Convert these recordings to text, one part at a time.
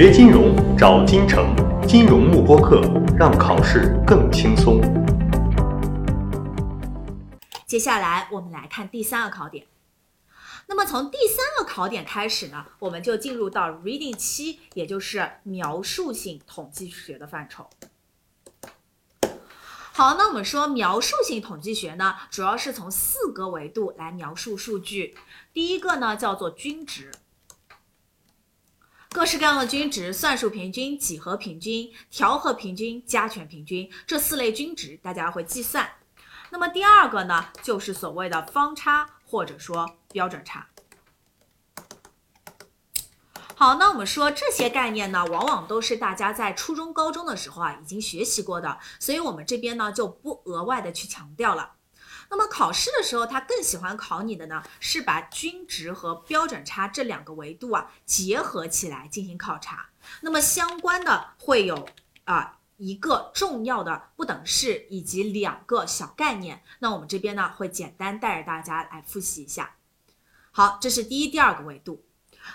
学金融找金城，金融慕播课，让考试更轻松。接下来我们来看第三个考点。那么从第三个考点开始呢，我们就进入到 Reading 七，也就是描述性统计学的范畴。好，那我们说描述性统计学呢，主要是从四个维度来描述数据。第一个呢叫做均值，各式各样的均值，算术平均、几何平均、调和平均、加权平均这四类均值，大家会计算。那么第二个呢，就是所谓的方差。或者说标准差。好，那我们说这些概念呢，往往都是大家在初中、高中的时候啊已经学习过的，所以我们这边呢就不额外的去强调了。那么考试的时候，他更喜欢考你的呢，是把均值和标准差这两个维度啊结合起来进行考察。那么相关的会有啊。一个重要的不等式以及两个小概念，那我们这边呢会简单带着大家来复习一下。好，这是第一、第二个维度。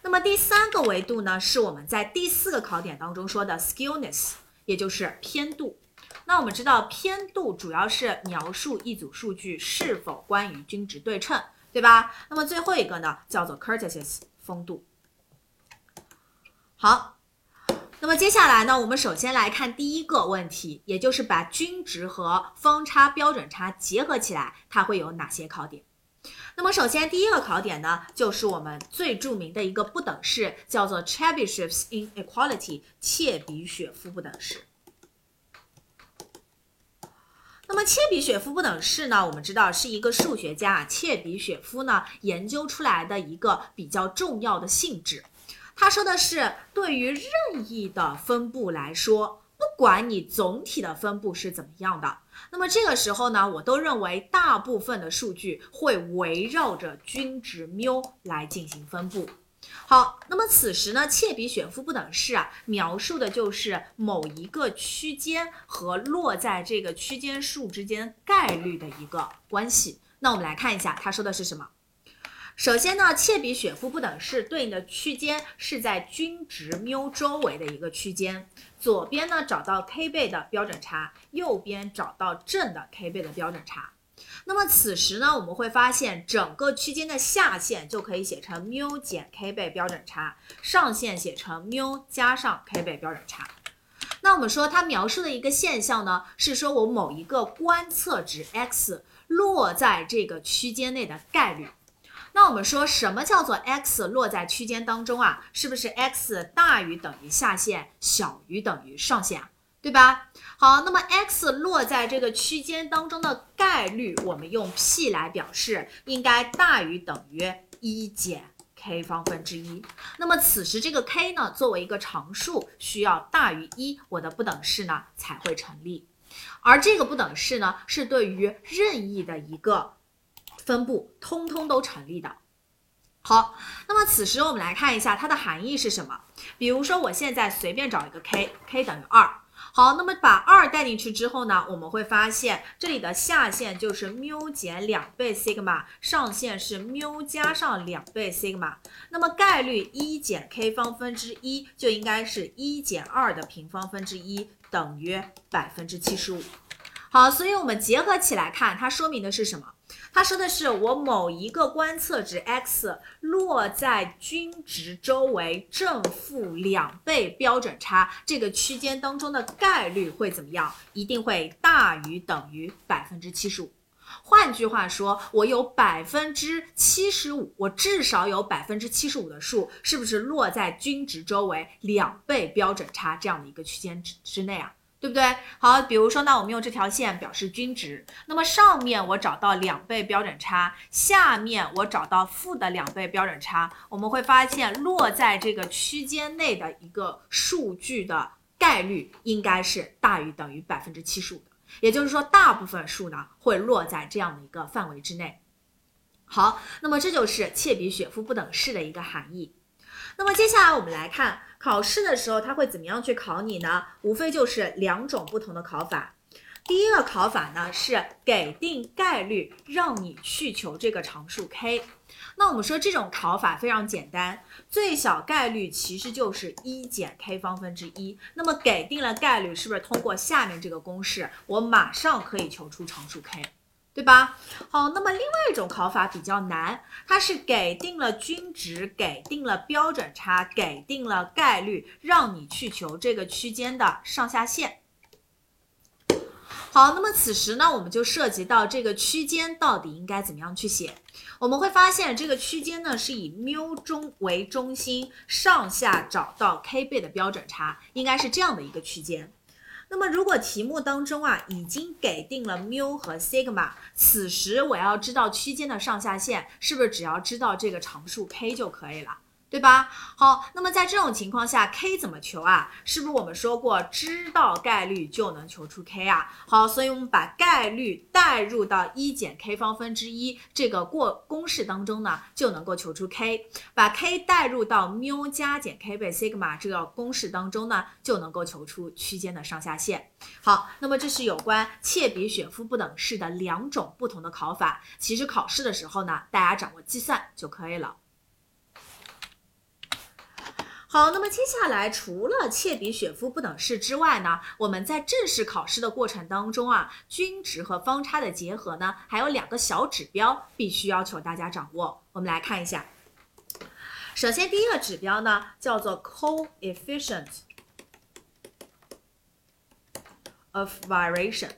那么第三个维度呢，是我们在第四个考点当中说的 skewness，也就是偏度。那我们知道偏度主要是描述一组数据是否关于均值对称，对吧？那么最后一个呢，叫做 courtesies，风度。好。那么接下来呢，我们首先来看第一个问题，也就是把均值和方差、标准差结合起来，它会有哪些考点？那么首先第一个考点呢，就是我们最著名的一个不等式，叫做 Chebyshev's inequality，切比雪夫不等式。那么切比雪夫不等式呢，我们知道是一个数学家切比雪夫呢研究出来的一个比较重要的性质。他说的是，对于任意的分布来说，不管你总体的分布是怎么样的，那么这个时候呢，我都认为大部分的数据会围绕着均值缪来进行分布。好，那么此时呢，切比雪夫不等式啊，描述的就是某一个区间和落在这个区间数之间概率的一个关系。那我们来看一下，他说的是什么？首先呢，切比雪夫不等式对应的区间是在均值缪周围的一个区间。左边呢找到 k 倍的标准差，右边找到正的 k 倍的标准差。那么此时呢，我们会发现整个区间的下限就可以写成缪减 k 倍标准差，上限写成缪加上 k 倍标准差。那我们说它描述的一个现象呢，是说我某一个观测值 x 落在这个区间内的概率。那我们说什么叫做 x 落在区间当中啊？是不是 x 大于等于下限，小于等于上限，对吧？好，那么 x 落在这个区间当中的概率，我们用 p 来表示，应该大于等于一减 k 方分之一。那么此时这个 k 呢，作为一个常数，需要大于一，我的不等式呢才会成立。而这个不等式呢，是对于任意的一个。分布通通都成立的。好，那么此时我们来看一下它的含义是什么。比如说，我现在随便找一个 k，k 等于二。好，那么把二带进去之后呢，我们会发现这里的下限就是缪减两倍 sigma，上限是缪加上两倍 sigma。那么概率一减 k 方分之一就应该是一减二的平方分之一等于百分之七十五。好，所以我们结合起来看，它说明的是什么？它说的是我某一个观测值 x 落在均值周围正负两倍标准差这个区间当中的概率会怎么样？一定会大于等于百分之七十五。换句话说，我有百分之七十五，我至少有百分之七十五的数，是不是落在均值周围两倍标准差这样的一个区间之之内啊？对不对？好，比如说，那我们用这条线表示均值，那么上面我找到两倍标准差，下面我找到负的两倍标准差，我们会发现落在这个区间内的一个数据的概率应该是大于等于百分之七十五的，也就是说，大部分数呢会落在这样的一个范围之内。好，那么这就是切比雪夫不等式的一个含义。那么接下来我们来看。考试的时候，他会怎么样去考你呢？无非就是两种不同的考法。第一个考法呢是给定概率，让你去求这个常数 k。那我们说这种考法非常简单，最小概率其实就是一减 k 方分之一。那么给定了概率，是不是通过下面这个公式，我马上可以求出常数 k，对吧？好，那么另外一种考法比较难，它是给定了均值，给定了标准差，给定了概率，让你去求这个区间的上下限。好，那么此时呢，我们就涉及到这个区间到底应该怎么样去写。我们会发现这个区间呢是以缪中为中心，上下找到 k 倍的标准差，应该是这样的一个区间。那么如果题目当中啊已经给定了缪和 sigma，此时我要知道区间的上下限，是不是只要知道这个常数 k 就可以了？对吧？好，那么在这种情况下，k 怎么求啊？是不是我们说过，知道概率就能求出 k 啊？好，所以我们把概率代入到一减 k 方分之一这个过公式当中呢，就能够求出 k。把 k 代入到缪加减 k 倍 sigma 这个公式当中呢，就能够求出区间的上下限。好，那么这是有关切比雪夫不等式的两种不同的考法。其实考试的时候呢，大家掌握计算就可以了。好，那么接下来除了切比雪夫不等式之外呢，我们在正式考试的过程当中啊，均值和方差的结合呢，还有两个小指标必须要求大家掌握。我们来看一下，首先第一个指标呢叫做 coefficient of variation。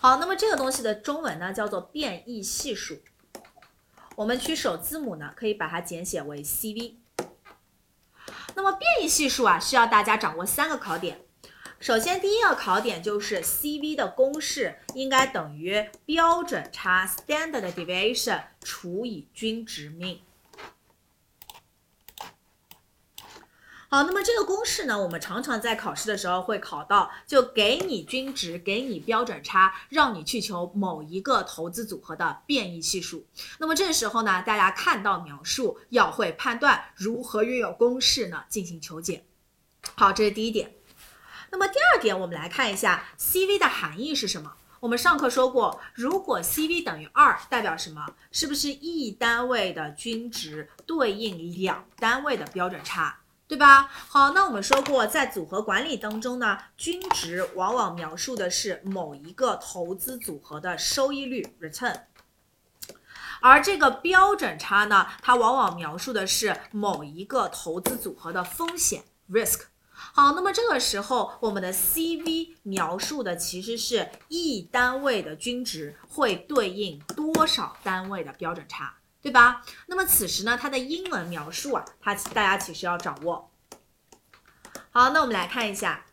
好，那么这个东西的中文呢叫做变异系数。我们取首字母呢，可以把它简写为 CV。那么变异系数啊，需要大家掌握三个考点。首先，第一个考点就是 CV 的公式应该等于标准差 （standard deviation） 除以均值命。好，那么这个公式呢，我们常常在考试的时候会考到，就给你均值，给你标准差，让你去求某一个投资组合的变异系数。那么这时候呢，大家看到描述要会判断如何运用公式呢进行求解。好，这是第一点。那么第二点，我们来看一下 CV 的含义是什么。我们上课说过，如果 CV 等于二，代表什么？是不是一单位的均值对应两单位的标准差？对吧？好，那我们说过，在组合管理当中呢，均值往往描述的是某一个投资组合的收益率 （return），而这个标准差呢，它往往描述的是某一个投资组合的风险 （risk）。好，那么这个时候，我们的 CV 描述的其实是一单位的均值会对应多少单位的标准差。对吧？那么此时呢，它的英文描述啊，它大家其实要掌握。好，那我们来看一下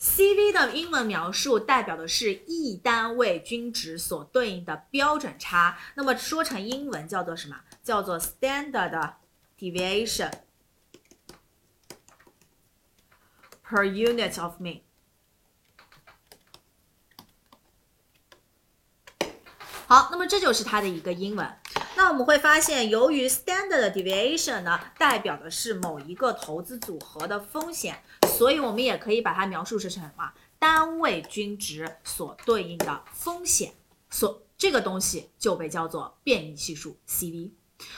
，CV 的英文描述代表的是一单位均值所对应的标准差。那么说成英文叫做什么？叫做 standard deviation per unit of mean。好，那么这就是它的一个英文。那我们会发现，由于 standard deviation 呢，代表的是某一个投资组合的风险，所以我们也可以把它描述成什么？单位均值所对应的风险，所这个东西就被叫做变异系数 CV。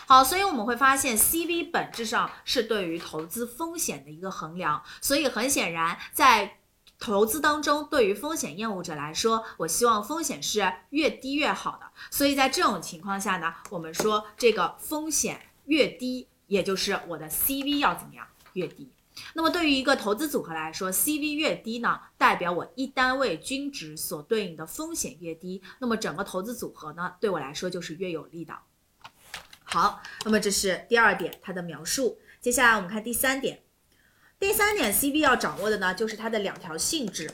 好，所以我们会发现 CV 本质上是对于投资风险的一个衡量，所以很显然在。投资当中，对于风险厌恶者来说，我希望风险是越低越好的。所以在这种情况下呢，我们说这个风险越低，也就是我的 CV 要怎么样越低。那么对于一个投资组合来说，CV 越低呢，代表我一单位均值所对应的风险越低，那么整个投资组合呢，对我来说就是越有利的。好，那么这是第二点它的描述。接下来我们看第三点。第三点，CV 要掌握的呢，就是它的两条性质。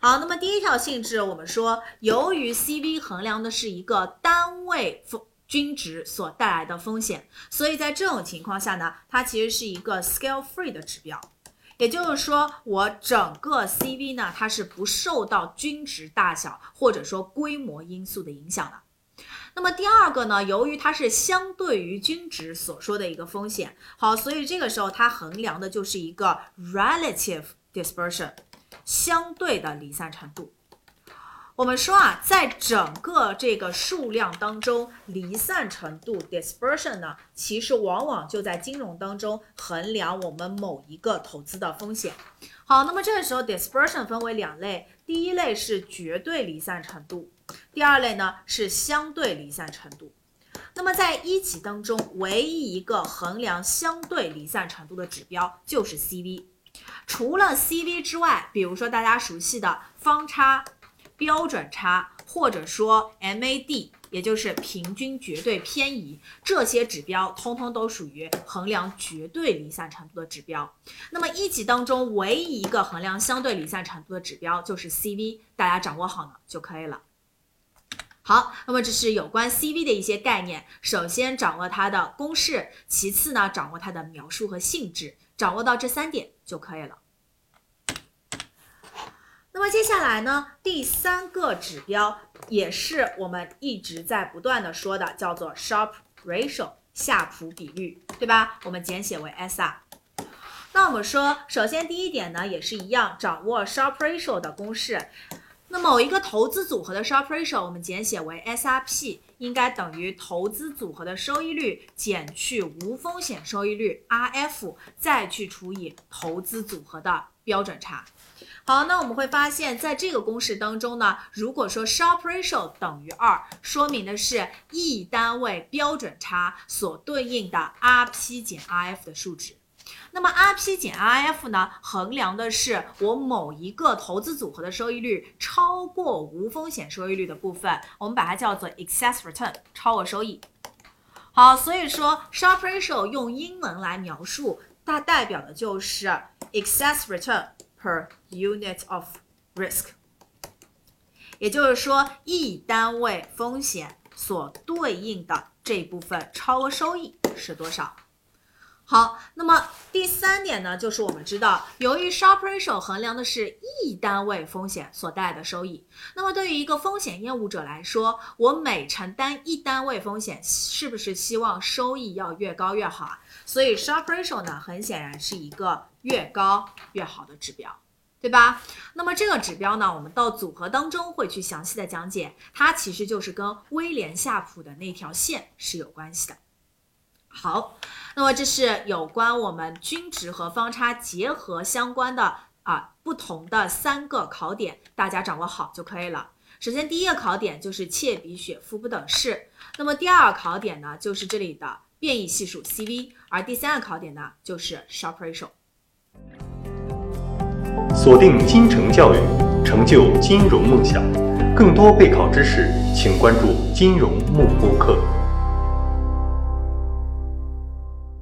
好，那么第一条性质，我们说，由于 CV 衡量的是一个单位风均值所带来的风险，所以在这种情况下呢，它其实是一个 scale free 的指标。也就是说，我整个 CV 呢，它是不受到均值大小或者说规模因素的影响的。那么第二个呢，由于它是相对于均值所说的一个风险，好，所以这个时候它衡量的就是一个 relative dispersion，相对的离散程度。我们说啊，在整个这个数量当中，离散程度 dispersion 呢，其实往往就在金融当中衡量我们某一个投资的风险。好，那么这个时候 dispersion 分为两类，第一类是绝对离散程度，第二类呢是相对离散程度。那么在一级当中，唯一一个衡量相对离散程度的指标就是 CV。除了 CV 之外，比如说大家熟悉的方差。标准差或者说 MAD，也就是平均绝对偏移，这些指标通通都属于衡量绝对离散程度的指标。那么一级当中唯一一个衡量相对离散程度的指标就是 CV，大家掌握好呢就可以了。好，那么这是有关 CV 的一些概念。首先掌握它的公式，其次呢掌握它的描述和性质，掌握到这三点就可以了。那么接下来呢，第三个指标也是我们一直在不断的说的，叫做 Sharpe Ratio 夏普比率，对吧？我们简写为 SR。那我们说，首先第一点呢，也是一样，掌握 Sharpe Ratio 的公式。那某一个投资组合的 Sharpe Ratio 我们简写为 SRP，应该等于投资组合的收益率减去无风险收益率 RF，再去除以投资组合的标准差。好，那我们会发现，在这个公式当中呢，如果说 Sharpe Ratio 等于二，说明的是 E 单位标准差所对应的 RP 减 RF 的数值。那么 RP 减 RF 呢，衡量的是我某一个投资组合的收益率超过无风险收益率的部分，我们把它叫做 Excess Return 超额收益。好，所以说 Sharpe Ratio 用英文来描述，它代表的就是 Excess Return。per unit of risk，也就是说一单位风险所对应的这部分超额收益是多少？好，那么第三点呢，就是我们知道，由于 sharp ratio 衡量的是一单位风险所带来的收益，那么对于一个风险厌恶者来说，我每承担一单位风险，是不是希望收益要越高越好啊？所以 sharp ratio 呢，很显然是一个越高越好的指标，对吧？那么这个指标呢，我们到组合当中会去详细的讲解，它其实就是跟威廉夏普的那条线是有关系的。好，那么这是有关我们均值和方差结合相关的啊不同的三个考点，大家掌握好就可以了。首先第一个考点就是切比雪夫不等式，那么第二个考点呢就是这里的变异系数 CV，而第三个考点呢就是 sharp ratio。锁定金城教育，成就金融梦想。更多备考知识，请关注金融慕播课。